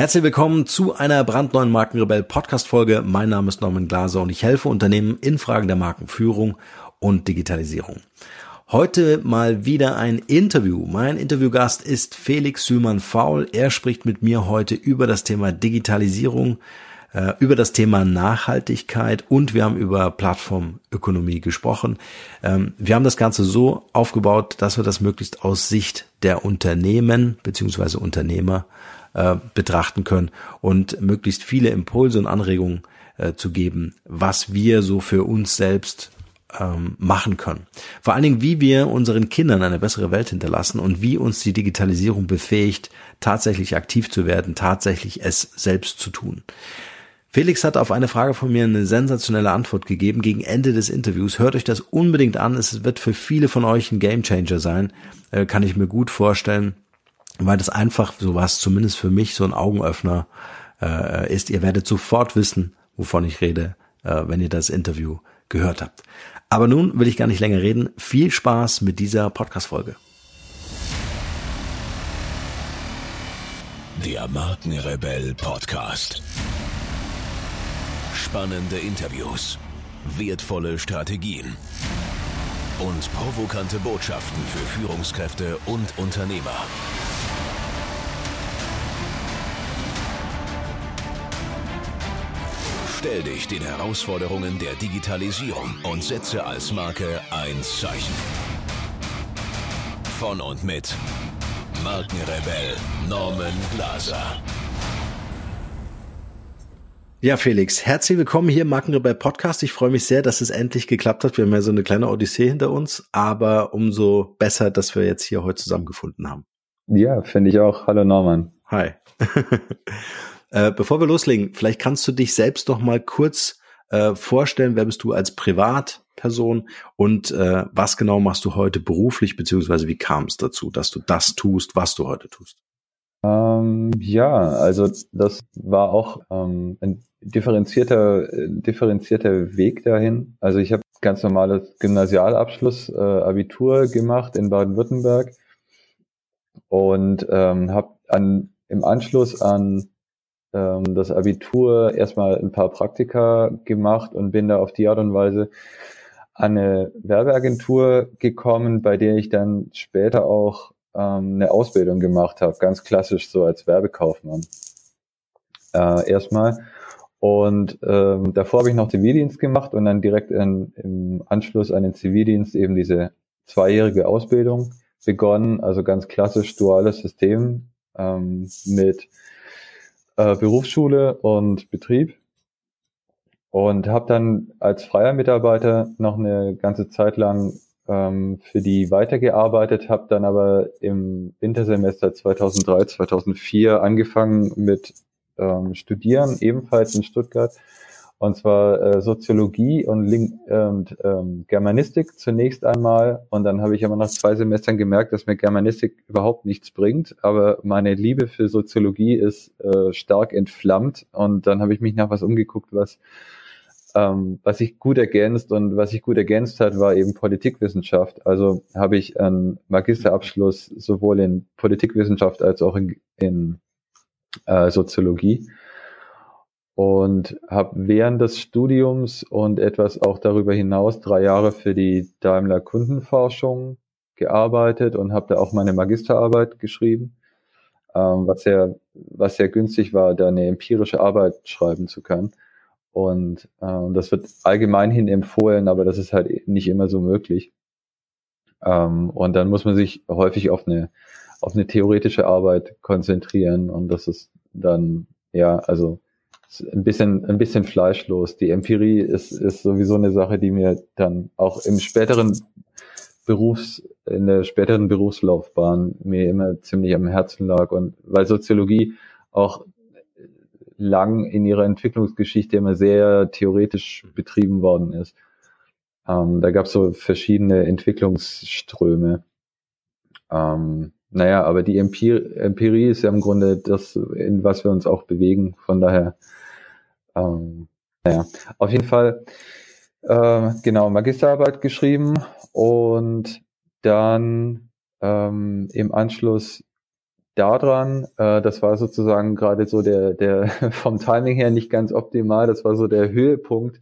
Herzlich willkommen zu einer brandneuen Markenrebell Podcast Folge. Mein Name ist Norman Glaser und ich helfe Unternehmen in Fragen der Markenführung und Digitalisierung. Heute mal wieder ein Interview. Mein Interviewgast ist Felix Sümann-Faul. Er spricht mit mir heute über das Thema Digitalisierung, äh, über das Thema Nachhaltigkeit und wir haben über Plattformökonomie gesprochen. Ähm, wir haben das Ganze so aufgebaut, dass wir das möglichst aus Sicht der Unternehmen beziehungsweise Unternehmer äh, betrachten können und möglichst viele Impulse und Anregungen äh, zu geben, was wir so für uns selbst ähm, machen können. Vor allen Dingen, wie wir unseren Kindern eine bessere Welt hinterlassen und wie uns die Digitalisierung befähigt, tatsächlich aktiv zu werden, tatsächlich es selbst zu tun. Felix hat auf eine Frage von mir eine sensationelle Antwort gegeben gegen Ende des Interviews. Hört euch das unbedingt an. Es wird für viele von euch ein Gamechanger sein. Äh, kann ich mir gut vorstellen, weil das einfach so was zumindest für mich so ein Augenöffner äh, ist. Ihr werdet sofort wissen, wovon ich rede, äh, wenn ihr das Interview gehört habt. Aber nun will ich gar nicht länger reden. Viel Spaß mit dieser Podcast-Folge. Der Markenrebell Podcast. Spannende Interviews, wertvolle Strategien und provokante Botschaften für Führungskräfte und Unternehmer. Stell dich den Herausforderungen der Digitalisierung und setze als Marke ein Zeichen. Von und mit Markenrebell Norman Glaser. Ja, Felix, herzlich willkommen hier im Markenrebell Podcast. Ich freue mich sehr, dass es endlich geklappt hat. Wir haben ja so eine kleine Odyssee hinter uns, aber umso besser, dass wir jetzt hier heute zusammengefunden haben. Ja, finde ich auch. Hallo Norman. Hi. Äh, bevor wir loslegen, vielleicht kannst du dich selbst noch mal kurz äh, vorstellen, wer bist du als Privatperson und äh, was genau machst du heute beruflich, beziehungsweise wie kam es dazu, dass du das tust, was du heute tust? Ähm, ja, also das war auch ähm, ein differenzierter, differenzierter Weg dahin. Also ich habe ganz normales Gymnasialabschluss, äh, Abitur gemacht in Baden-Württemberg und ähm, habe an im Anschluss an ähm, das Abitur erstmal ein paar Praktika gemacht und bin da auf die Art und Weise an eine Werbeagentur gekommen, bei der ich dann später auch ähm, eine Ausbildung gemacht habe, ganz klassisch so als Werbekaufmann. Äh, erstmal. Und ähm, davor habe ich noch Zivildienst gemacht und dann direkt in, im Anschluss an den Zivildienst eben diese zweijährige Ausbildung begonnen, also ganz klassisch duales System ähm, mit äh, Berufsschule und Betrieb. Und habe dann als freier Mitarbeiter noch eine ganze Zeit lang ähm, für die weitergearbeitet, habe dann aber im Wintersemester 2003, 2004 angefangen mit ähm, Studieren, ebenfalls in Stuttgart und zwar äh, Soziologie und, Link und ähm, Germanistik zunächst einmal. Und dann habe ich aber nach zwei Semestern gemerkt, dass mir Germanistik überhaupt nichts bringt. Aber meine Liebe für Soziologie ist äh, stark entflammt. Und dann habe ich mich nach was umgeguckt, was ähm, was sich gut ergänzt und was sich gut ergänzt hat, war eben Politikwissenschaft. Also habe ich einen Magisterabschluss sowohl in Politikwissenschaft als auch in, in äh, Soziologie und habe während des Studiums und etwas auch darüber hinaus drei Jahre für die Daimler Kundenforschung gearbeitet und habe da auch meine Magisterarbeit geschrieben, ähm, was sehr was sehr günstig war, da eine empirische Arbeit schreiben zu können. Und äh, das wird allgemein hin empfohlen, aber das ist halt nicht immer so möglich. Ähm, und dann muss man sich häufig auf eine auf eine theoretische Arbeit konzentrieren und das ist dann ja also ein bisschen, ein bisschen fleischlos. Die Empirie ist, ist sowieso eine Sache, die mir dann auch im späteren Berufs, in der späteren Berufslaufbahn mir immer ziemlich am Herzen lag und weil Soziologie auch lang in ihrer Entwicklungsgeschichte immer sehr theoretisch betrieben worden ist. Ähm, da gab es so verschiedene Entwicklungsströme. Ähm, naja, aber die Empirie, Empirie ist ja im Grunde das, in was wir uns auch bewegen. Von daher ähm, naja, auf jeden Fall, äh, genau, Magisterarbeit geschrieben und dann ähm, im Anschluss daran, äh, das war sozusagen gerade so der, der vom Timing her nicht ganz optimal, das war so der Höhepunkt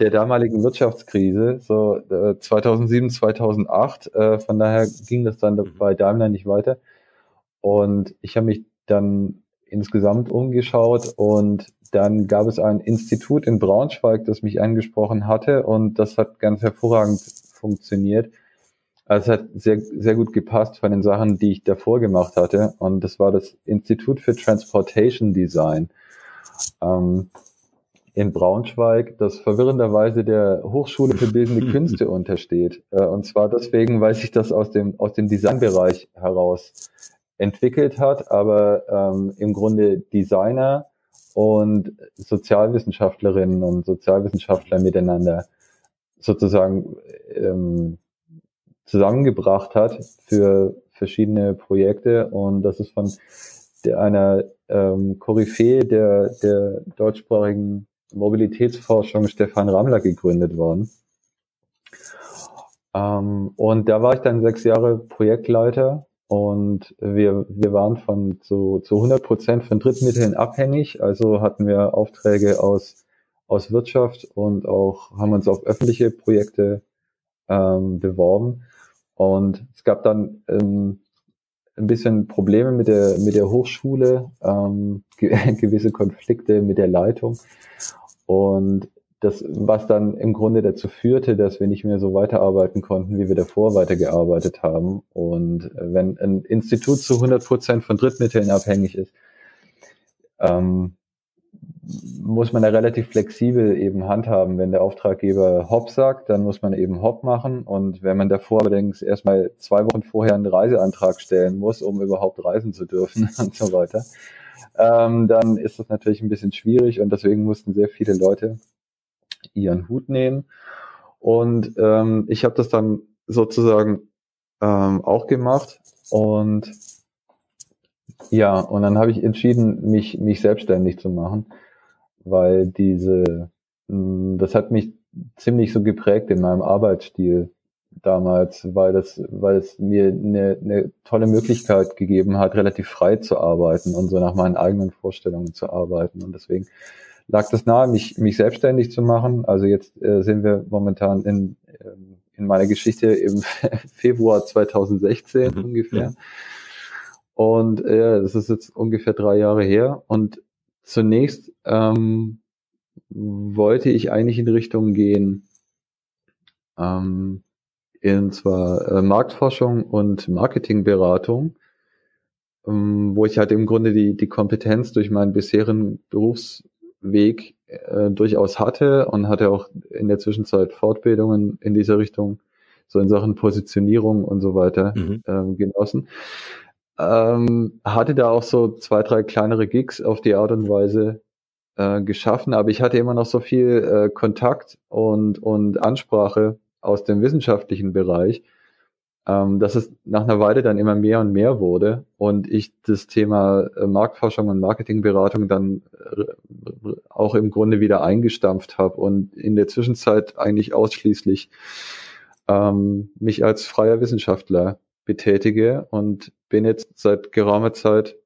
der damaligen Wirtschaftskrise, so äh, 2007, 2008. Äh, von daher ging das dann mhm. bei Daimler nicht weiter. Und ich habe mich dann insgesamt umgeschaut und dann gab es ein Institut in Braunschweig, das mich angesprochen hatte und das hat ganz hervorragend funktioniert. Also es hat sehr, sehr gut gepasst von den Sachen, die ich davor gemacht hatte. Und das war das Institut für Transportation Design ähm, in Braunschweig, das verwirrenderweise der Hochschule für Bildende Künste untersteht. Äh, und zwar deswegen, weil sich das aus dem, aus dem Designbereich heraus entwickelt hat, aber ähm, im Grunde Designer und Sozialwissenschaftlerinnen und Sozialwissenschaftler miteinander sozusagen ähm, zusammengebracht hat für verschiedene Projekte und das ist von der, einer ähm, Koryphäe der, der deutschsprachigen Mobilitätsforschung Stefan Rammler gegründet worden. Ähm, und da war ich dann sechs Jahre Projektleiter und wir, wir waren von zu, zu 100 Prozent von Drittmitteln abhängig. Also hatten wir Aufträge aus, aus Wirtschaft und auch haben uns auf öffentliche Projekte ähm, beworben. Und es gab dann ähm, ein bisschen Probleme mit der, mit der Hochschule, ähm, gewisse Konflikte mit der Leitung. Und das, was dann im Grunde dazu führte, dass wir nicht mehr so weiterarbeiten konnten, wie wir davor weitergearbeitet haben. Und wenn ein Institut zu 100 Prozent von Drittmitteln abhängig ist, ähm, muss man da relativ flexibel eben handhaben. Wenn der Auftraggeber Hop sagt, dann muss man eben Hop machen. Und wenn man davor allerdings erstmal zwei Wochen vorher einen Reiseantrag stellen muss, um überhaupt reisen zu dürfen und so weiter, ähm, dann ist das natürlich ein bisschen schwierig und deswegen mussten sehr viele Leute ihren Hut nehmen. Und ähm, ich habe das dann sozusagen ähm, auch gemacht und ja, und dann habe ich entschieden, mich, mich selbstständig zu machen weil diese, mm, das hat mich ziemlich so geprägt in meinem Arbeitsstil damals, weil das, weil es mir eine, eine tolle Möglichkeit gegeben hat, relativ frei zu arbeiten und so nach meinen eigenen Vorstellungen zu arbeiten. Und deswegen lag das nahe, mich, mich selbstständig zu machen. Also jetzt äh, sind wir momentan in, ähm, in meiner Geschichte im Februar 2016 mhm. ungefähr. Ja. Und äh, das ist jetzt ungefähr drei Jahre her. Und Zunächst ähm, wollte ich eigentlich in Richtung gehen, ähm, in zwar äh, Marktforschung und Marketingberatung, ähm, wo ich halt im Grunde die, die Kompetenz durch meinen bisherigen Berufsweg äh, durchaus hatte und hatte auch in der Zwischenzeit Fortbildungen in dieser Richtung, so in Sachen Positionierung und so weiter mhm. ähm, genossen. Ähm, hatte da auch so zwei, drei kleinere Gigs auf die Art und Weise äh, geschaffen, aber ich hatte immer noch so viel äh, Kontakt und, und Ansprache aus dem wissenschaftlichen Bereich, ähm, dass es nach einer Weile dann immer mehr und mehr wurde und ich das Thema äh, Marktforschung und Marketingberatung dann äh, auch im Grunde wieder eingestampft habe und in der Zwischenzeit eigentlich ausschließlich ähm, mich als freier Wissenschaftler betätige und bin jetzt seit geraumer Zeit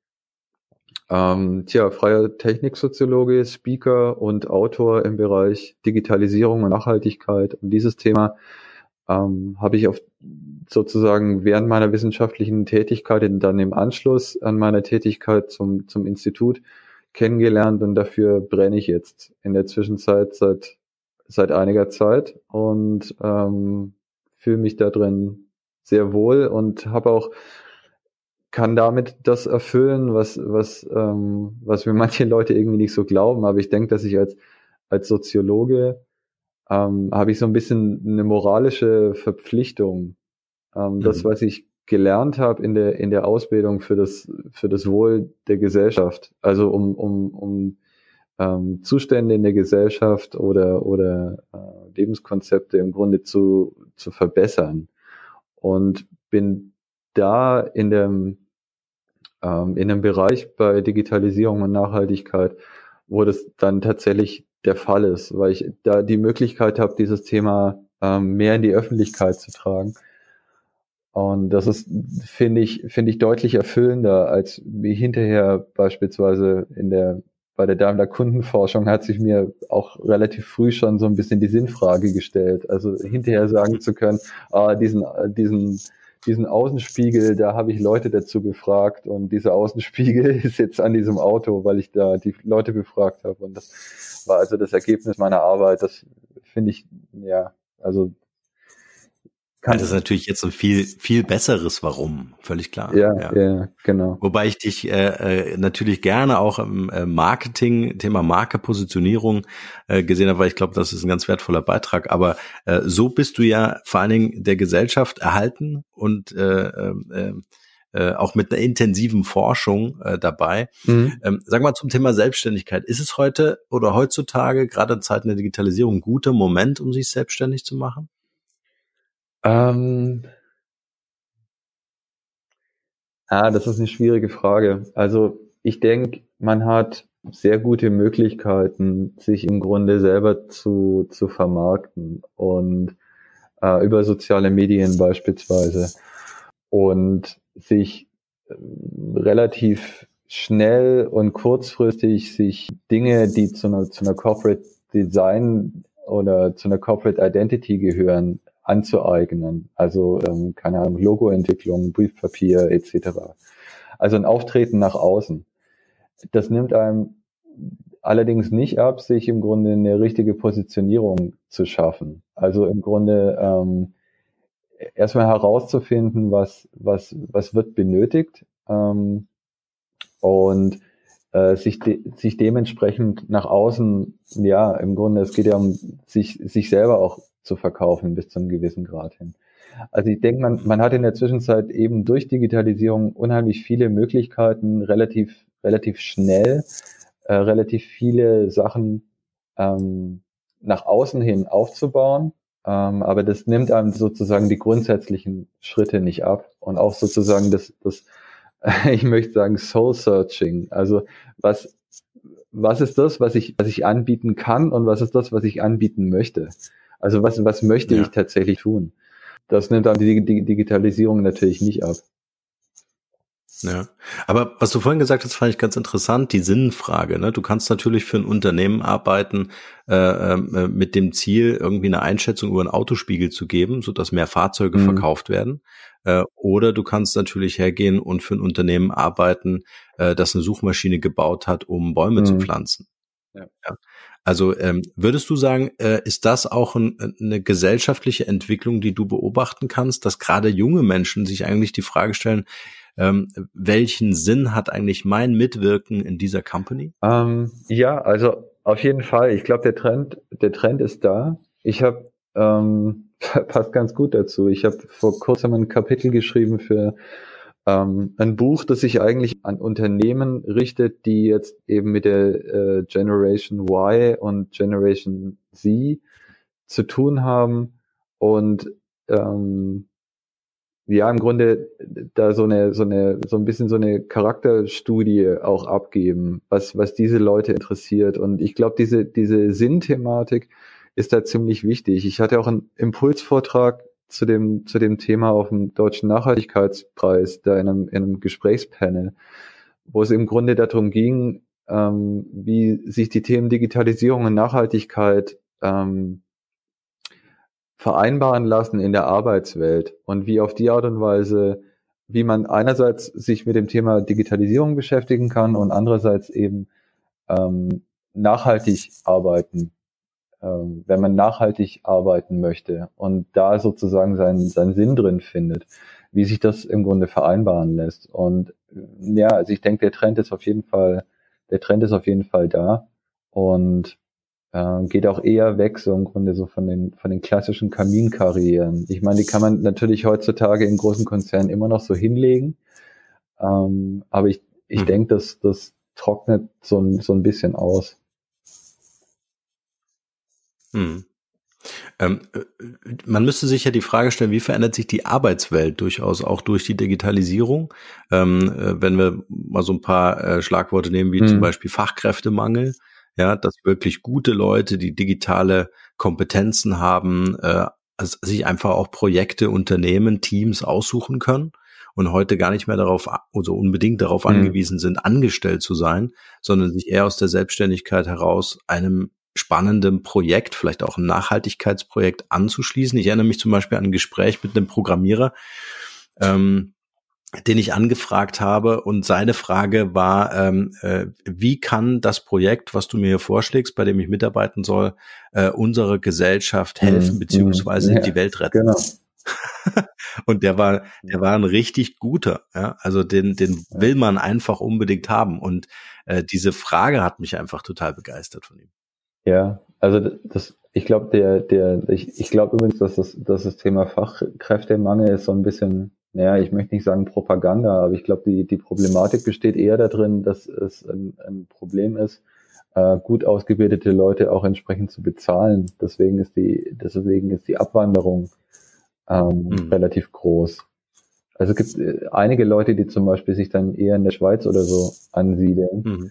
ähm, tja, freier Techniksoziologe, Speaker und Autor im Bereich Digitalisierung und Nachhaltigkeit. Und dieses Thema ähm, habe ich auf sozusagen während meiner wissenschaftlichen Tätigkeit, dann im Anschluss an meiner Tätigkeit zum, zum Institut kennengelernt und dafür brenne ich jetzt in der Zwischenzeit seit, seit einiger Zeit und ähm, fühle mich da drin sehr wohl und habe auch kann damit das erfüllen, was was ähm, was mir manche Leute irgendwie nicht so glauben. Aber ich denke, dass ich als als Soziologe ähm, habe ich so ein bisschen eine moralische Verpflichtung, ähm, mhm. das was ich gelernt habe in der in der Ausbildung für das für das Wohl der Gesellschaft, also um um um ähm, Zustände in der Gesellschaft oder oder äh, Lebenskonzepte im Grunde zu zu verbessern und bin da in dem, ähm, in dem Bereich bei Digitalisierung und Nachhaltigkeit, wo das dann tatsächlich der Fall ist, weil ich da die Möglichkeit habe, dieses Thema ähm, mehr in die Öffentlichkeit zu tragen. Und das ist, finde ich, finde ich deutlich erfüllender, als wie hinterher beispielsweise in der, bei der Daimler Kundenforschung hat sich mir auch relativ früh schon so ein bisschen die Sinnfrage gestellt. Also hinterher sagen zu können, ah, diesen, diesen, diesen Außenspiegel, da habe ich Leute dazu befragt und dieser Außenspiegel ist jetzt an diesem Auto, weil ich da die Leute befragt habe. Und das war also das Ergebnis meiner Arbeit. Das finde ich, ja, also kann das ist natürlich jetzt ein viel, viel besseres Warum, völlig klar. Ja, ja, ja genau. Wobei ich dich äh, äh, natürlich gerne auch im äh, Marketing, Thema Marke, Positionierung äh, gesehen habe, weil ich glaube, das ist ein ganz wertvoller Beitrag. Aber äh, so bist du ja vor allen Dingen der Gesellschaft erhalten und äh, äh, äh, auch mit einer intensiven Forschung äh, dabei. Mhm. Ähm, sag mal zum Thema Selbstständigkeit. Ist es heute oder heutzutage, gerade in Zeiten der Digitalisierung, ein guter Moment, um sich selbstständig zu machen? Ähm, ah, das ist eine schwierige Frage. Also ich denke, man hat sehr gute Möglichkeiten, sich im Grunde selber zu, zu vermarkten und äh, über soziale Medien beispielsweise und sich äh, relativ schnell und kurzfristig sich Dinge, die zu einer, zu einer Corporate Design oder zu einer Corporate Identity gehören, anzueignen. Also ähm, keine Ahnung, Logoentwicklung, Briefpapier etc. Also ein Auftreten nach außen. Das nimmt einem allerdings nicht ab, sich im Grunde eine richtige Positionierung zu schaffen. Also im Grunde ähm, erstmal herauszufinden, was, was, was wird benötigt ähm, und äh, sich, de sich dementsprechend nach außen, ja, im Grunde, es geht ja um sich, sich selber auch zu verkaufen bis zum gewissen Grad hin. Also ich denke, man, man hat in der Zwischenzeit eben durch Digitalisierung unheimlich viele Möglichkeiten, relativ, relativ schnell, äh, relativ viele Sachen ähm, nach außen hin aufzubauen. Ähm, aber das nimmt einem sozusagen die grundsätzlichen Schritte nicht ab. Und auch sozusagen das, das ich möchte sagen, Soul Searching. Also was, was ist das, was ich, was ich anbieten kann und was ist das, was ich anbieten möchte? Also was, was möchte ja. ich tatsächlich tun? Das nimmt dann die, die Digitalisierung natürlich nicht ab. Ja, aber was du vorhin gesagt hast, fand ich ganz interessant, die Sinnfrage. Ne? Du kannst natürlich für ein Unternehmen arbeiten äh, äh, mit dem Ziel, irgendwie eine Einschätzung über einen Autospiegel zu geben, so dass mehr Fahrzeuge mhm. verkauft werden. Äh, oder du kannst natürlich hergehen und für ein Unternehmen arbeiten, äh, das eine Suchmaschine gebaut hat, um Bäume mhm. zu pflanzen. Ja. ja. Also ähm, würdest du sagen, äh, ist das auch ein, eine gesellschaftliche Entwicklung, die du beobachten kannst, dass gerade junge Menschen sich eigentlich die Frage stellen, ähm, welchen Sinn hat eigentlich mein Mitwirken in dieser Company? Ähm, ja, also auf jeden Fall. Ich glaube, der Trend, der Trend ist da. Ich habe ähm, passt ganz gut dazu. Ich habe vor kurzem ein Kapitel geschrieben für ähm, ein Buch, das sich eigentlich an Unternehmen richtet, die jetzt eben mit der äh, Generation Y und Generation Z zu tun haben und ähm, ja im Grunde da so eine so eine so ein bisschen so eine Charakterstudie auch abgeben, was was diese Leute interessiert und ich glaube diese diese Sinnthematik ist da ziemlich wichtig. Ich hatte auch einen Impulsvortrag zu dem, zu dem Thema auf dem Deutschen Nachhaltigkeitspreis, da in einem, in einem Gesprächspanel, wo es im Grunde darum ging, ähm, wie sich die Themen Digitalisierung und Nachhaltigkeit ähm, vereinbaren lassen in der Arbeitswelt und wie auf die Art und Weise, wie man einerseits sich mit dem Thema Digitalisierung beschäftigen kann und andererseits eben ähm, nachhaltig arbeiten wenn man nachhaltig arbeiten möchte und da sozusagen seinen, seinen Sinn drin findet, wie sich das im Grunde vereinbaren lässt. Und ja, also ich denke, der Trend ist auf jeden Fall, der Trend ist auf jeden Fall da und äh, geht auch eher weg, so im Grunde so von den, von den klassischen Kaminkarrieren. Ich meine, die kann man natürlich heutzutage in großen Konzernen immer noch so hinlegen. Ähm, aber ich, ich mhm. denke, dass das trocknet so, so ein bisschen aus. Hm. Ähm, äh, man müsste sich ja die Frage stellen, wie verändert sich die Arbeitswelt durchaus auch durch die Digitalisierung? Ähm, äh, wenn wir mal so ein paar äh, Schlagworte nehmen, wie hm. zum Beispiel Fachkräftemangel, ja, dass wirklich gute Leute, die digitale Kompetenzen haben, äh, also sich einfach auch Projekte, Unternehmen, Teams aussuchen können und heute gar nicht mehr darauf, also unbedingt darauf mhm. angewiesen sind, angestellt zu sein, sondern sich eher aus der Selbstständigkeit heraus einem spannenden Projekt, vielleicht auch ein Nachhaltigkeitsprojekt anzuschließen. Ich erinnere mich zum Beispiel an ein Gespräch mit einem Programmierer, ähm, den ich angefragt habe und seine Frage war, ähm, äh, wie kann das Projekt, was du mir hier vorschlägst, bei dem ich mitarbeiten soll, äh, unsere Gesellschaft helfen, mhm. beziehungsweise ja, die Welt retten? Genau. und der war, der war ein richtig guter. Ja? Also den, den will man einfach unbedingt haben. Und äh, diese Frage hat mich einfach total begeistert von ihm. Ja, also das, ich glaube, der, der, ich, ich glaube übrigens, dass das, dass das Thema Fachkräftemangel ist so ein bisschen, naja, ich möchte nicht sagen Propaganda, aber ich glaube, die, die Problematik besteht eher darin, dass es ein, ein Problem ist, äh, gut ausgebildete Leute auch entsprechend zu bezahlen. Deswegen ist die, deswegen ist die Abwanderung ähm, mhm. relativ groß. Also es gibt äh, einige Leute, die zum Beispiel sich dann eher in der Schweiz oder so ansiedeln, mhm.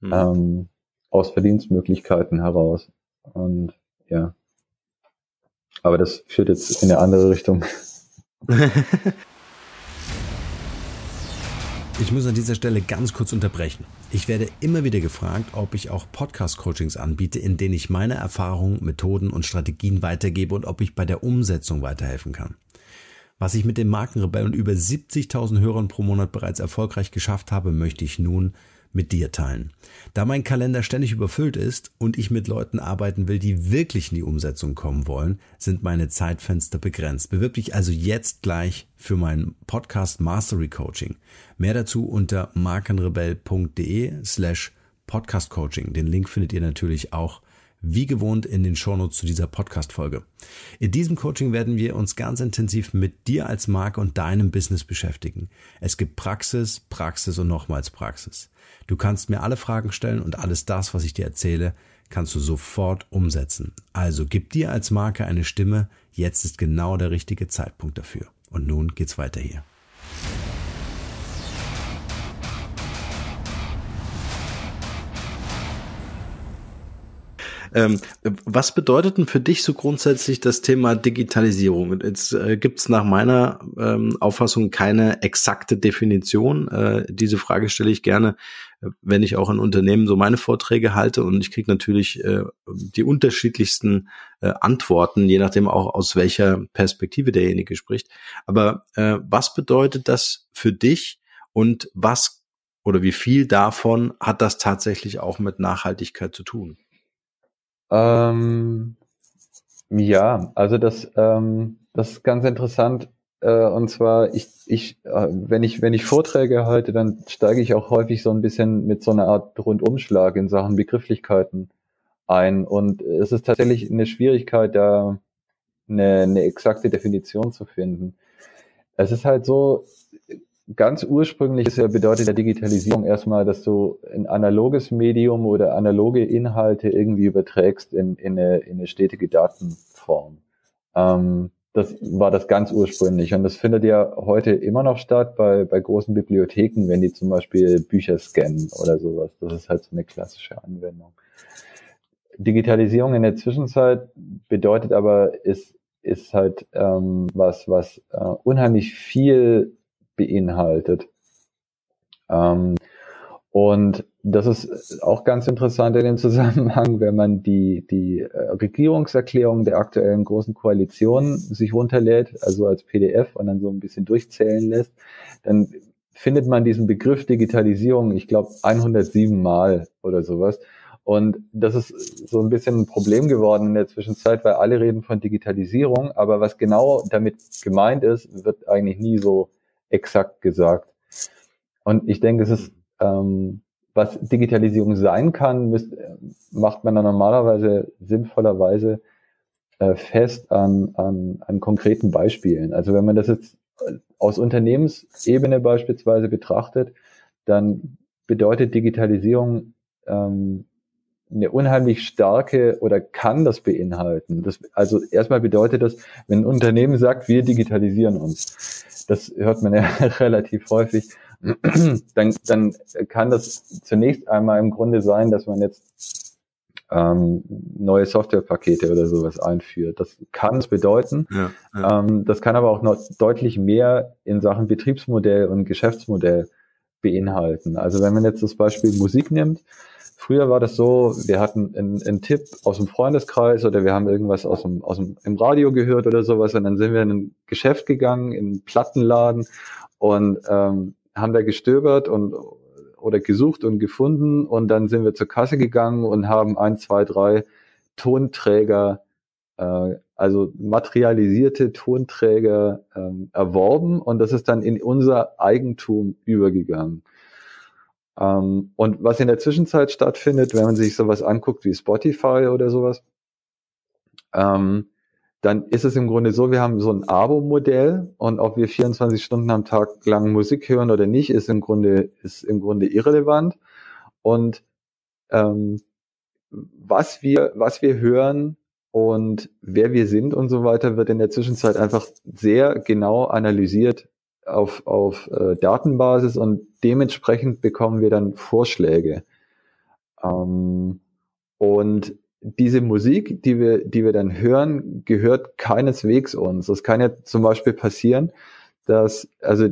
Mhm. Ähm, aus Verdienstmöglichkeiten heraus. Und ja. Aber das führt jetzt in eine andere Richtung. Ich muss an dieser Stelle ganz kurz unterbrechen. Ich werde immer wieder gefragt, ob ich auch Podcast-Coachings anbiete, in denen ich meine Erfahrungen, Methoden und Strategien weitergebe und ob ich bei der Umsetzung weiterhelfen kann. Was ich mit dem Markenrebell und über 70.000 Hörern pro Monat bereits erfolgreich geschafft habe, möchte ich nun mit dir teilen. Da mein Kalender ständig überfüllt ist und ich mit Leuten arbeiten will, die wirklich in die Umsetzung kommen wollen, sind meine Zeitfenster begrenzt. Bewirb dich also jetzt gleich für mein Podcast Mastery Coaching. Mehr dazu unter markenrebell.de slash Podcast Coaching. Den Link findet ihr natürlich auch wie gewohnt in den Shownotes zu dieser Podcast-Folge. In diesem Coaching werden wir uns ganz intensiv mit dir als Marke und deinem Business beschäftigen. Es gibt Praxis, Praxis und nochmals Praxis. Du kannst mir alle Fragen stellen und alles das, was ich dir erzähle, kannst du sofort umsetzen. Also gib dir als Marke eine Stimme. Jetzt ist genau der richtige Zeitpunkt dafür. Und nun geht's weiter hier. Ähm, was bedeutet denn für dich so grundsätzlich das Thema Digitalisierung? Jetzt äh, gibt es nach meiner ähm, Auffassung keine exakte Definition. Äh, diese Frage stelle ich gerne, wenn ich auch in Unternehmen so meine Vorträge halte und ich kriege natürlich äh, die unterschiedlichsten äh, Antworten, je nachdem auch aus welcher Perspektive derjenige spricht. Aber äh, was bedeutet das für dich und was oder wie viel davon hat das tatsächlich auch mit Nachhaltigkeit zu tun? Ähm, ja, also das, ähm, das ist ganz interessant. Äh, und zwar, ich, ich, äh, wenn ich, wenn ich Vorträge halte, dann steige ich auch häufig so ein bisschen mit so einer Art Rundumschlag in Sachen Begrifflichkeiten ein. Und es ist tatsächlich eine Schwierigkeit, da eine, eine exakte Definition zu finden. Es ist halt so, ganz ursprünglich ist ja bedeutet der Digitalisierung erstmal, dass du ein analoges Medium oder analoge Inhalte irgendwie überträgst in, in, eine, in eine stetige Datenform. Ähm, das war das ganz ursprünglich. Und das findet ja heute immer noch statt bei, bei großen Bibliotheken, wenn die zum Beispiel Bücher scannen oder sowas. Das ist halt so eine klassische Anwendung. Digitalisierung in der Zwischenzeit bedeutet aber, ist, ist halt ähm, was, was äh, unheimlich viel beinhaltet. Ähm, und das ist auch ganz interessant in dem Zusammenhang, wenn man die, die äh, Regierungserklärung der aktuellen großen Koalition sich runterlädt, also als PDF und dann so ein bisschen durchzählen lässt, dann findet man diesen Begriff Digitalisierung, ich glaube, 107 Mal oder sowas. Und das ist so ein bisschen ein Problem geworden in der Zwischenzeit, weil alle reden von Digitalisierung, aber was genau damit gemeint ist, wird eigentlich nie so exakt gesagt. Und ich denke, es ist, ähm, was Digitalisierung sein kann, müsst, macht man dann normalerweise sinnvollerweise äh, fest an, an, an konkreten Beispielen. Also wenn man das jetzt aus Unternehmensebene beispielsweise betrachtet, dann bedeutet Digitalisierung ähm, eine unheimlich starke oder kann das beinhalten. Das, also erstmal bedeutet das, wenn ein Unternehmen sagt, wir digitalisieren uns, das hört man ja relativ häufig, dann, dann kann das zunächst einmal im Grunde sein, dass man jetzt ähm, neue Softwarepakete oder sowas einführt. Das kann es bedeuten. Ja, ja. Ähm, das kann aber auch noch deutlich mehr in Sachen Betriebsmodell und Geschäftsmodell beinhalten. Also wenn man jetzt das Beispiel Musik nimmt, früher war das so, wir hatten einen, einen Tipp aus dem Freundeskreis oder wir haben irgendwas aus dem, aus dem im Radio gehört oder sowas und dann sind wir in ein Geschäft gegangen, in einen Plattenladen und ähm, haben da gestöbert und oder gesucht und gefunden und dann sind wir zur Kasse gegangen und haben ein, zwei, drei Tonträger, äh, also materialisierte Tonträger ähm, erworben und das ist dann in unser Eigentum übergegangen. Ähm, und was in der Zwischenzeit stattfindet, wenn man sich sowas anguckt wie Spotify oder sowas, ähm, dann ist es im Grunde so, wir haben so ein Abo-Modell und ob wir 24 Stunden am Tag lang Musik hören oder nicht, ist im Grunde, ist im Grunde irrelevant. Und ähm, was wir, was wir hören und wer wir sind und so weiter, wird in der Zwischenzeit einfach sehr genau analysiert auf, auf äh, Datenbasis und dementsprechend bekommen wir dann Vorschläge. Ähm, und diese Musik, die wir, die wir dann hören, gehört keineswegs uns. Das kann ja zum Beispiel passieren, dass, also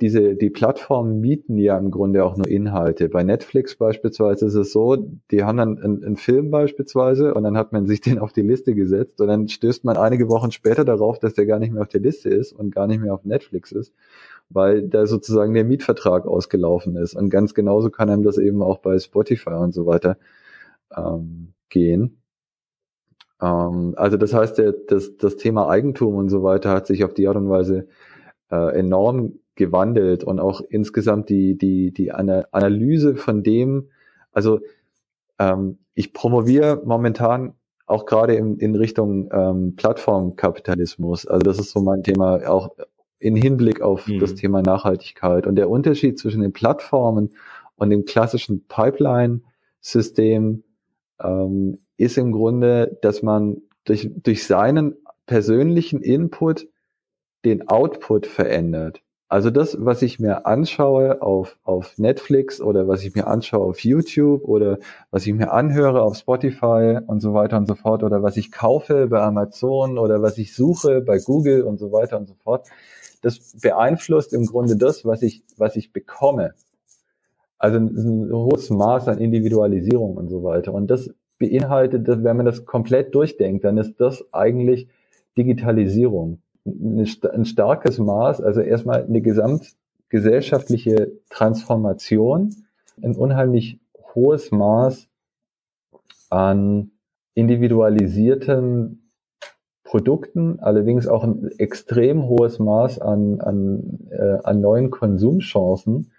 diese, die Plattformen mieten ja im Grunde auch nur Inhalte. Bei Netflix beispielsweise ist es so, die haben dann einen, einen, Film beispielsweise und dann hat man sich den auf die Liste gesetzt und dann stößt man einige Wochen später darauf, dass der gar nicht mehr auf der Liste ist und gar nicht mehr auf Netflix ist, weil da sozusagen der Mietvertrag ausgelaufen ist. Und ganz genauso kann einem das eben auch bei Spotify und so weiter ähm, gehen. Ähm, also das heißt, das, das Thema Eigentum und so weiter hat sich auf die Art und Weise äh, enorm gewandelt und auch insgesamt die, die, die Analyse von dem, also ähm, ich promoviere momentan auch gerade in, in Richtung ähm, Plattformkapitalismus. Also das ist so mein Thema, auch in Hinblick auf mhm. das Thema Nachhaltigkeit. Und der Unterschied zwischen den Plattformen und dem klassischen Pipeline-System ähm, ist im Grunde, dass man durch, durch seinen persönlichen Input den Output verändert. Also das, was ich mir anschaue auf, auf Netflix oder was ich mir anschaue auf YouTube oder was ich mir anhöre auf Spotify und so weiter und so fort oder was ich kaufe bei Amazon oder was ich suche bei Google und so weiter und so fort, das beeinflusst im Grunde das, was ich, was ich bekomme. Also ein hohes Maß an Individualisierung und so weiter. Und das beinhaltet, wenn man das komplett durchdenkt, dann ist das eigentlich Digitalisierung. Ein starkes Maß, also erstmal eine gesamtgesellschaftliche Transformation, ein unheimlich hohes Maß an individualisierten Produkten, allerdings auch ein extrem hohes Maß an, an, äh, an neuen Konsumchancen,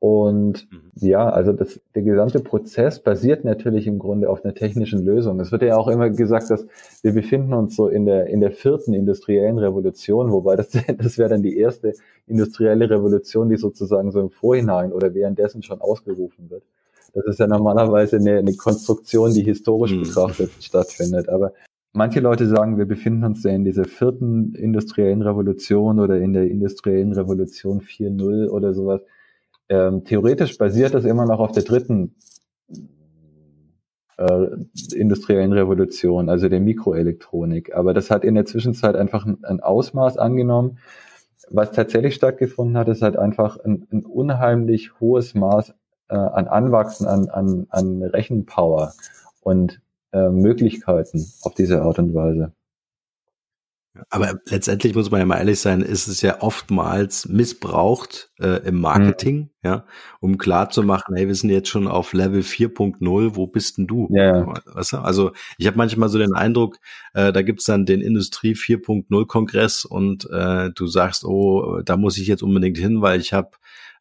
und mhm. ja, also das, der gesamte Prozess basiert natürlich im Grunde auf einer technischen Lösung. Es wird ja auch immer gesagt, dass wir befinden uns so in der, in der vierten industriellen Revolution, wobei das, das wäre dann die erste industrielle Revolution, die sozusagen so im Vorhinein oder währenddessen schon ausgerufen wird. Das ist ja normalerweise eine, eine Konstruktion, die historisch mhm. betrachtet stattfindet. Aber manche Leute sagen, wir befinden uns ja in dieser vierten industriellen Revolution oder in der industriellen Revolution 4.0 oder sowas ähm, theoretisch basiert das immer noch auf der dritten äh, industriellen Revolution, also der Mikroelektronik. Aber das hat in der Zwischenzeit einfach ein, ein Ausmaß angenommen. Was tatsächlich stattgefunden hat, ist halt einfach ein, ein unheimlich hohes Maß äh, an Anwachsen, an, an, an Rechenpower und äh, Möglichkeiten auf diese Art und Weise. Aber letztendlich muss man ja mal ehrlich sein, ist es ja oftmals missbraucht äh, im Marketing, mhm. ja, um klar zu machen, hey, wir sind jetzt schon auf Level 4.0, wo bist denn du? Ja. Weißt du? Also ich habe manchmal so den Eindruck, äh, da gibt's dann den Industrie 4.0 Kongress und äh, du sagst, oh, da muss ich jetzt unbedingt hin, weil ich habe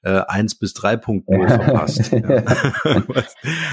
äh, 1 bis 3.0 verpasst. Ja.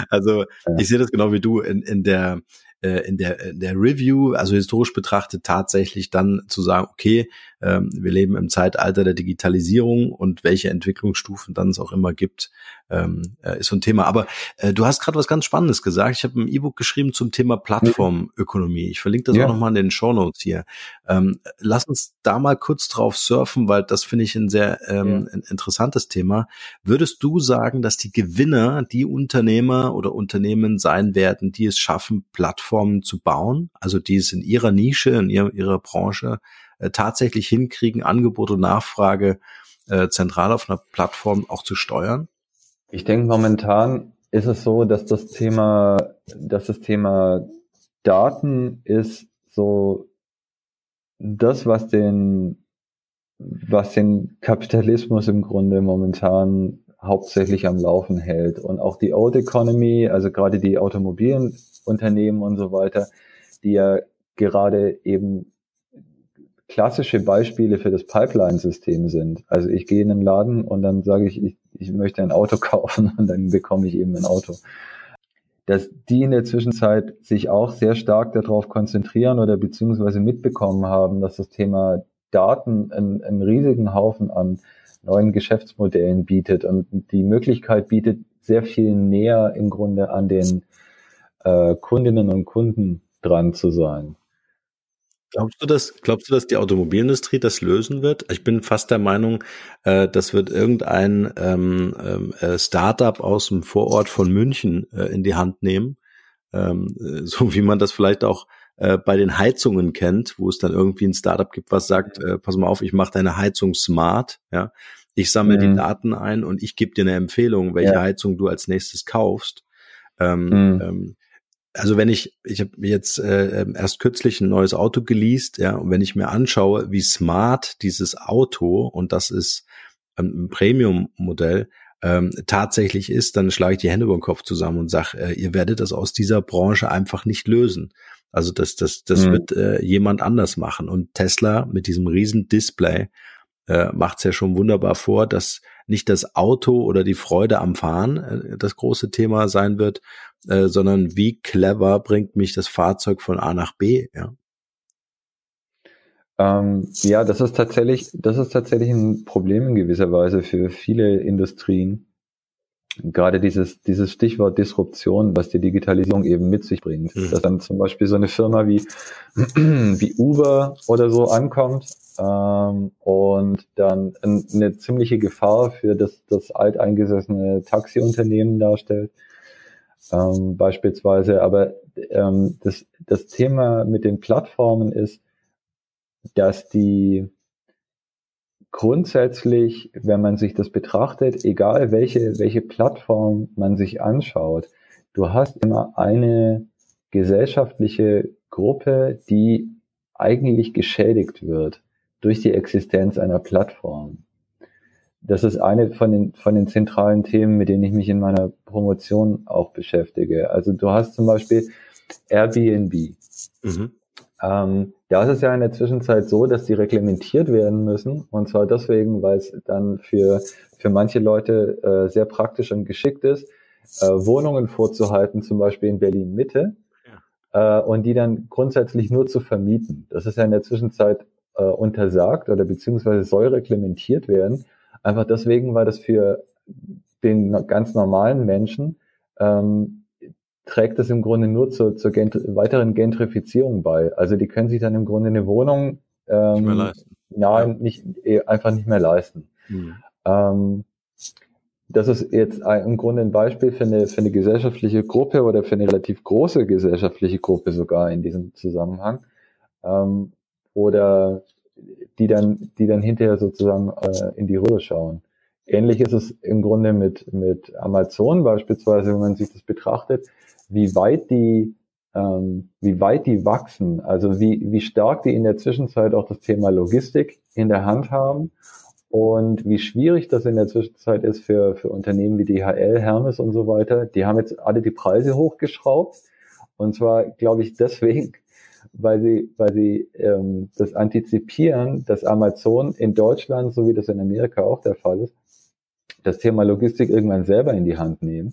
also ich sehe das genau wie du in, in der äh, in der, in der Review, also historisch betrachtet tatsächlich dann zu sagen, okay, ähm, wir leben im Zeitalter der Digitalisierung und welche Entwicklungsstufen dann es auch immer gibt, ähm, äh, ist so ein Thema. Aber äh, du hast gerade was ganz Spannendes gesagt. Ich habe ein E-Book geschrieben zum Thema Plattformökonomie. Ich verlinke das ja. auch nochmal in den Show Notes hier. Ähm, lass uns da mal kurz drauf surfen, weil das finde ich ein sehr ähm, ja. interessantes Thema. Würdest du sagen, dass die Gewinner die Unternehmer oder Unternehmen sein werden, die es schaffen, Plattformen zu bauen, also die es in ihrer Nische, in ihrer, ihrer Branche äh, tatsächlich hinkriegen, Angebot und Nachfrage äh, zentral auf einer Plattform auch zu steuern? Ich denke, momentan ist es so, dass das Thema, dass das Thema Daten ist so das, was den, was den Kapitalismus im Grunde momentan hauptsächlich am Laufen hält. Und auch die Old Economy, also gerade die Automobilunternehmen und so weiter, die ja gerade eben klassische Beispiele für das Pipeline-System sind. Also ich gehe in einen Laden und dann sage ich, ich, ich möchte ein Auto kaufen und dann bekomme ich eben ein Auto. Dass die in der Zwischenzeit sich auch sehr stark darauf konzentrieren oder beziehungsweise mitbekommen haben, dass das Thema Daten einen, einen riesigen Haufen an neuen Geschäftsmodellen bietet und die Möglichkeit bietet, sehr viel näher im Grunde an den äh, Kundinnen und Kunden dran zu sein. Glaubst du, dass, glaubst du, dass die Automobilindustrie das lösen wird? Ich bin fast der Meinung, äh, das wird irgendein ähm, ähm äh, Startup aus dem Vorort von München äh, in die Hand nehmen, ähm, äh, so wie man das vielleicht auch äh, bei den Heizungen kennt, wo es dann irgendwie ein Startup gibt, was sagt, äh, pass mal auf, ich mache deine Heizung smart, ja, ich sammle mhm. die Daten ein und ich gebe dir eine Empfehlung, welche ja. Heizung du als nächstes kaufst. Ähm, mhm. ähm, also wenn ich, ich habe jetzt äh, ähm, erst kürzlich ein neues Auto geleast, ja, und wenn ich mir anschaue, wie smart dieses Auto, und das ist ähm, ein Premium-Modell, ähm, tatsächlich ist, dann schlage ich die Hände über den Kopf zusammen und sage, äh, ihr werdet das aus dieser Branche einfach nicht lösen. Also das, das, das mhm. wird äh, jemand anders machen. Und Tesla mit diesem riesen Display äh, macht es ja schon wunderbar vor, dass nicht das Auto oder die Freude am Fahren äh, das große Thema sein wird, äh, sondern wie clever bringt mich das Fahrzeug von A nach B, ja. Ähm, ja, das ist tatsächlich, das ist tatsächlich ein Problem in gewisser Weise für viele Industrien. Gerade dieses, dieses Stichwort Disruption, was die Digitalisierung eben mit sich bringt. Mhm. Dass dann zum Beispiel so eine Firma wie, wie Uber oder so ankommt ähm, und dann eine ziemliche Gefahr für das, das alteingesessene Taxiunternehmen darstellt ähm, beispielsweise. Aber ähm, das, das Thema mit den Plattformen ist, dass die grundsätzlich, wenn man sich das betrachtet, egal welche, welche Plattform man sich anschaut, du hast immer eine gesellschaftliche Gruppe, die eigentlich geschädigt wird durch die Existenz einer Plattform. Das ist eine von den, von den zentralen Themen, mit denen ich mich in meiner Promotion auch beschäftige. Also du hast zum Beispiel Airbnb. Mhm. Ähm, da ist es ja in der Zwischenzeit so, dass die reglementiert werden müssen. Und zwar deswegen, weil es dann für, für manche Leute äh, sehr praktisch und geschickt ist, äh, Wohnungen vorzuhalten, zum Beispiel in Berlin Mitte, ja. äh, und die dann grundsätzlich nur zu vermieten. Das ist ja in der Zwischenzeit äh, untersagt oder beziehungsweise soll reglementiert werden. Einfach deswegen, weil das für den ganz normalen Menschen ähm, trägt es im Grunde nur zur, zur Gent weiteren Gentrifizierung bei. Also die können sich dann im Grunde eine Wohnung ähm, nicht mehr leisten. Nein, ja. nicht, eh, einfach nicht mehr leisten. Mhm. Ähm, das ist jetzt ein, im Grunde ein Beispiel für eine, für eine gesellschaftliche Gruppe oder für eine relativ große gesellschaftliche Gruppe sogar in diesem Zusammenhang. Ähm, oder die dann, die dann hinterher sozusagen äh, in die Röhre schauen. Ähnlich ist es im Grunde mit, mit Amazon beispielsweise, wenn man sich das betrachtet, wie weit die, ähm, wie weit die wachsen, also wie, wie stark die in der Zwischenzeit auch das Thema Logistik in der Hand haben und wie schwierig das in der Zwischenzeit ist für, für Unternehmen wie DHL, Hermes und so weiter. Die haben jetzt alle die Preise hochgeschraubt. Und zwar, glaube ich, deswegen, weil sie, weil sie ähm, das antizipieren, dass Amazon in Deutschland, so wie das in Amerika auch der Fall ist, das Thema Logistik irgendwann selber in die Hand nehmen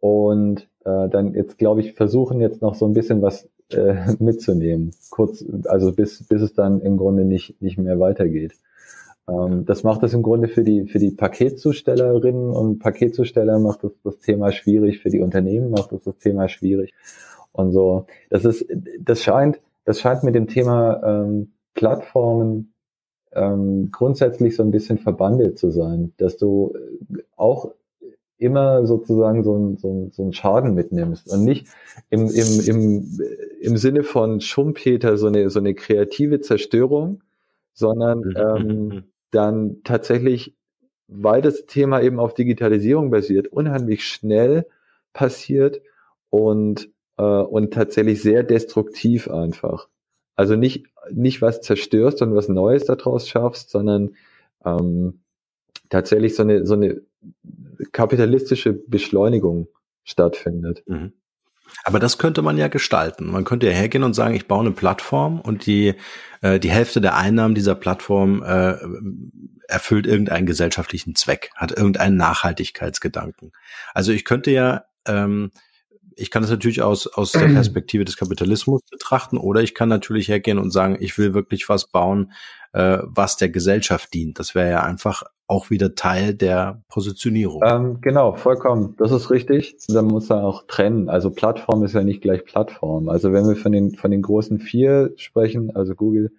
und äh, dann jetzt, glaube ich, versuchen jetzt noch so ein bisschen was äh, mitzunehmen. Kurz, also bis, bis es dann im Grunde nicht, nicht mehr weitergeht. Ähm, das macht es im Grunde für die, für die Paketzustellerinnen und Paketzusteller macht das, das Thema schwierig, für die Unternehmen macht das das Thema schwierig. Und so, das ist, das scheint, das scheint mit dem Thema ähm, Plattformen ähm, grundsätzlich so ein bisschen verbandelt zu sein, dass du auch immer sozusagen so ein, so so ein Schaden mitnimmst und nicht im, im, im, im Sinne von Schumpeter so eine, so eine kreative Zerstörung, sondern mhm. ähm, dann tatsächlich, weil das Thema eben auf Digitalisierung basiert, unheimlich schnell passiert und, äh, und tatsächlich sehr destruktiv einfach. Also nicht, nicht was zerstörst und was Neues daraus schaffst, sondern ähm, tatsächlich so eine, so eine kapitalistische Beschleunigung stattfindet. Mhm. Aber das könnte man ja gestalten. Man könnte ja hergehen und sagen, ich baue eine Plattform und die, äh, die Hälfte der Einnahmen dieser Plattform äh, erfüllt irgendeinen gesellschaftlichen Zweck, hat irgendeinen Nachhaltigkeitsgedanken. Also ich könnte ja ähm, ich kann das natürlich aus, aus der Perspektive des Kapitalismus betrachten oder ich kann natürlich hergehen und sagen, ich will wirklich was bauen, äh, was der Gesellschaft dient. Das wäre ja einfach auch wieder Teil der Positionierung. Ähm, genau, vollkommen. Das ist richtig. Da muss man auch trennen. Also Plattform ist ja nicht gleich Plattform. Also wenn wir von den, von den großen vier sprechen, also Google,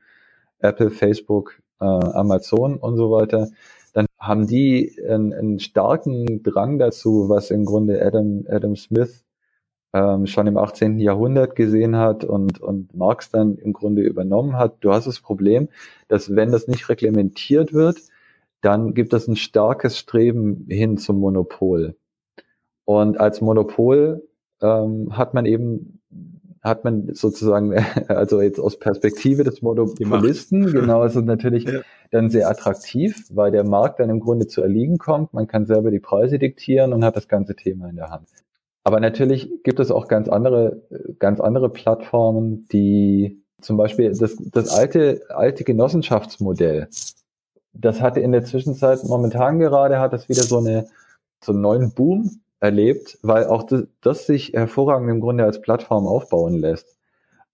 Apple, Facebook, äh, Amazon und so weiter, dann haben die einen, einen starken Drang dazu, was im Grunde Adam, Adam Smith ähm, schon im 18. Jahrhundert gesehen hat und, und Marx dann im Grunde übernommen hat. Du hast das Problem, dass wenn das nicht reglementiert wird, dann gibt es ein starkes Streben hin zum Monopol. Und als Monopol ähm, hat man eben hat man sozusagen, also jetzt aus Perspektive des Monopolisten, genau, ist es natürlich ja. dann sehr attraktiv, weil der Markt dann im Grunde zu erliegen kommt. Man kann selber die Preise diktieren und hat das ganze Thema in der Hand. Aber natürlich gibt es auch ganz andere, ganz andere Plattformen, die zum Beispiel das, das alte, alte Genossenschaftsmodell, das hatte in der Zwischenzeit, momentan gerade hat es wieder so eine, so einen neuen Boom erlebt, weil auch das, das sich hervorragend im Grunde als Plattform aufbauen lässt.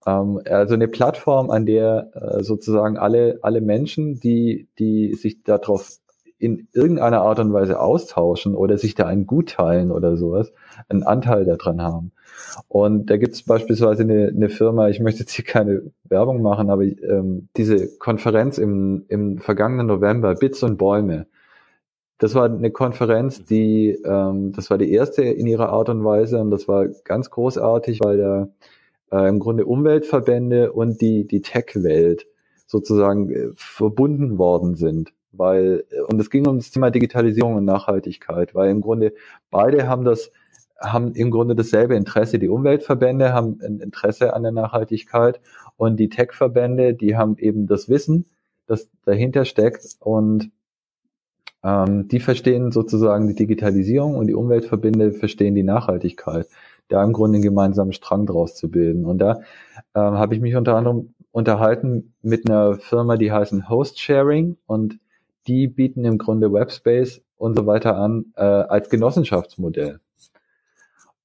Ähm, also eine Plattform, an der äh, sozusagen alle, alle Menschen, die, die sich darauf in irgendeiner Art und Weise austauschen oder sich da ein Gut teilen oder sowas, einen Anteil daran haben. Und da gibt es beispielsweise eine, eine Firma, ich möchte jetzt hier keine Werbung machen, aber ähm, diese Konferenz im, im vergangenen November, Bits und Bäume, das war eine Konferenz, die, ähm, das war die erste in ihrer Art und Weise und das war ganz großartig, weil da äh, im Grunde Umweltverbände und die, die Tech-Welt sozusagen äh, verbunden worden sind weil, und es ging um das Thema Digitalisierung und Nachhaltigkeit, weil im Grunde beide haben das, haben im Grunde dasselbe Interesse. Die Umweltverbände haben ein Interesse an der Nachhaltigkeit und die Tech-Verbände, die haben eben das Wissen, das dahinter steckt und ähm, die verstehen sozusagen die Digitalisierung und die Umweltverbände verstehen die Nachhaltigkeit. Da im Grunde einen gemeinsamen Strang draus zu bilden. Und da ähm, habe ich mich unter anderem unterhalten mit einer Firma, die heißen Host Sharing und die bieten im Grunde Webspace und so weiter an äh, als Genossenschaftsmodell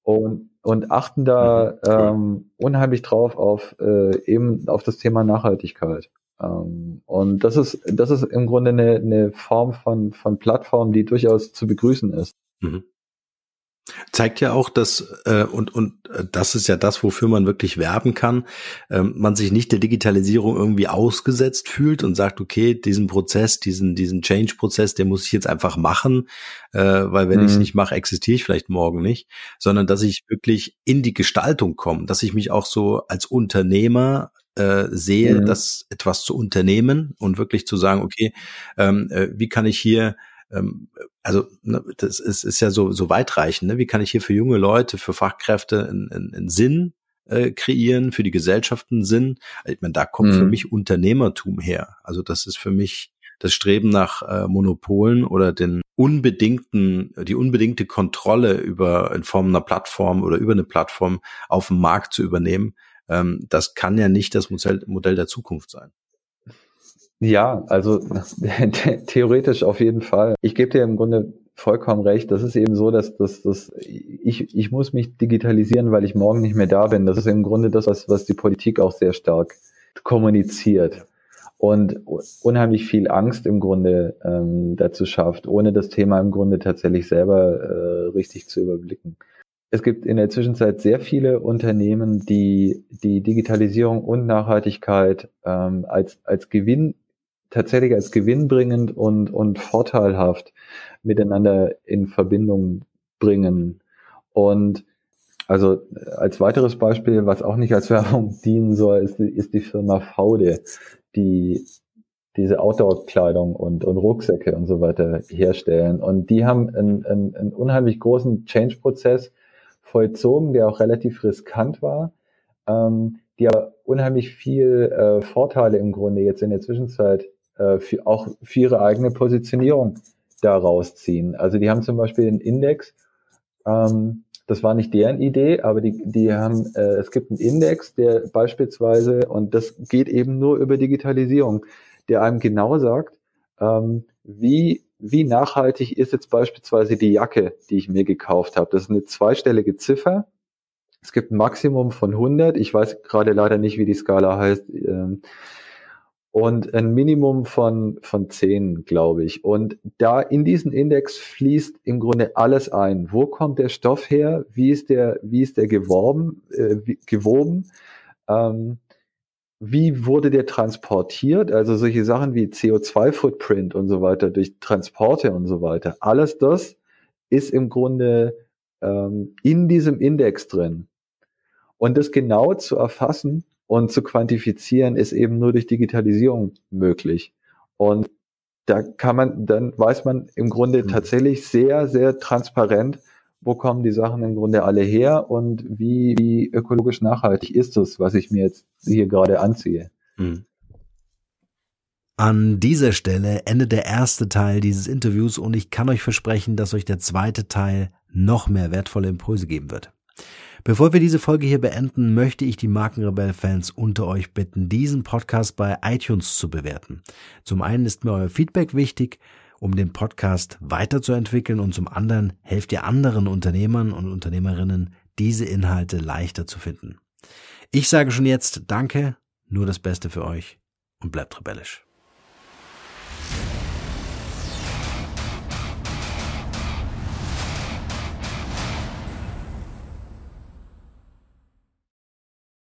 und und achten da mhm. ähm, unheimlich drauf auf äh, eben auf das Thema Nachhaltigkeit. Ähm, und das ist das ist im Grunde eine, eine Form von von Plattform, die durchaus zu begrüßen ist. Mhm. Zeigt ja auch, dass, äh, und, und äh, das ist ja das, wofür man wirklich werben kann, ähm, man sich nicht der Digitalisierung irgendwie ausgesetzt fühlt und sagt, okay, diesen Prozess, diesen, diesen Change-Prozess, den muss ich jetzt einfach machen, äh, weil wenn mhm. ich es nicht mache, existiere ich vielleicht morgen nicht, sondern dass ich wirklich in die Gestaltung komme, dass ich mich auch so als Unternehmer äh, sehe, mhm. das etwas zu unternehmen und wirklich zu sagen, okay, ähm, äh, wie kann ich hier ähm, also ne, das ist, ist ja so, so weitreichend. Ne? Wie kann ich hier für junge Leute, für Fachkräfte einen, einen, einen Sinn äh, kreieren, für die Gesellschaft einen Sinn? Ich meine, da kommt mhm. für mich Unternehmertum her. Also das ist für mich das Streben nach äh, Monopolen oder den unbedingten, die unbedingte Kontrolle über in Form einer Plattform oder über eine Plattform auf dem Markt zu übernehmen. Ähm, das kann ja nicht das Modell, Modell der Zukunft sein. Ja, also theoretisch auf jeden Fall. Ich gebe dir im Grunde vollkommen recht. Das ist eben so, dass, dass, dass ich, ich muss mich digitalisieren, weil ich morgen nicht mehr da bin. Das ist im Grunde das, was, was die Politik auch sehr stark kommuniziert und unheimlich viel Angst im Grunde ähm, dazu schafft, ohne das Thema im Grunde tatsächlich selber äh, richtig zu überblicken. Es gibt in der Zwischenzeit sehr viele Unternehmen, die die Digitalisierung und Nachhaltigkeit ähm, als, als Gewinn tatsächlich als gewinnbringend und, und vorteilhaft miteinander in Verbindung bringen. Und also als weiteres Beispiel, was auch nicht als Werbung dienen soll, ist, ist die Firma Faude, die diese Outdoor-Kleidung und, und Rucksäcke und so weiter herstellen. Und die haben einen, einen, einen unheimlich großen Change-Prozess vollzogen, der auch relativ riskant war, ähm, die aber unheimlich viel äh, Vorteile im Grunde jetzt in der Zwischenzeit äh, für, auch für ihre eigene Positionierung daraus ziehen. Also die haben zum Beispiel einen Index, ähm, das war nicht deren Idee, aber die, die haben, äh, es gibt einen Index, der beispielsweise, und das geht eben nur über Digitalisierung, der einem genau sagt, ähm, wie, wie nachhaltig ist jetzt beispielsweise die Jacke, die ich mir gekauft habe. Das ist eine zweistellige Ziffer. Es gibt ein Maximum von 100. Ich weiß gerade leider nicht, wie die Skala heißt. Ähm, und ein Minimum von, von zehn, glaube ich. Und da in diesen Index fließt im Grunde alles ein. Wo kommt der Stoff her? Wie ist der, wie ist der geworben, äh, gewoben? Ähm, wie wurde der transportiert? Also solche Sachen wie CO2-Footprint und so weiter durch Transporte und so weiter. Alles das ist im Grunde ähm, in diesem Index drin. Und das genau zu erfassen, und zu quantifizieren ist eben nur durch Digitalisierung möglich. Und da kann man, dann weiß man im Grunde mhm. tatsächlich sehr, sehr transparent, wo kommen die Sachen im Grunde alle her und wie, wie ökologisch nachhaltig ist es, was ich mir jetzt hier gerade anziehe. Mhm. An dieser Stelle endet der erste Teil dieses Interviews und ich kann euch versprechen, dass euch der zweite Teil noch mehr wertvolle Impulse geben wird. Bevor wir diese Folge hier beenden, möchte ich die Markenrebell-Fans unter euch bitten, diesen Podcast bei iTunes zu bewerten. Zum einen ist mir euer Feedback wichtig, um den Podcast weiterzuentwickeln und zum anderen helft ihr anderen Unternehmern und Unternehmerinnen, diese Inhalte leichter zu finden. Ich sage schon jetzt Danke, nur das Beste für euch und bleibt rebellisch.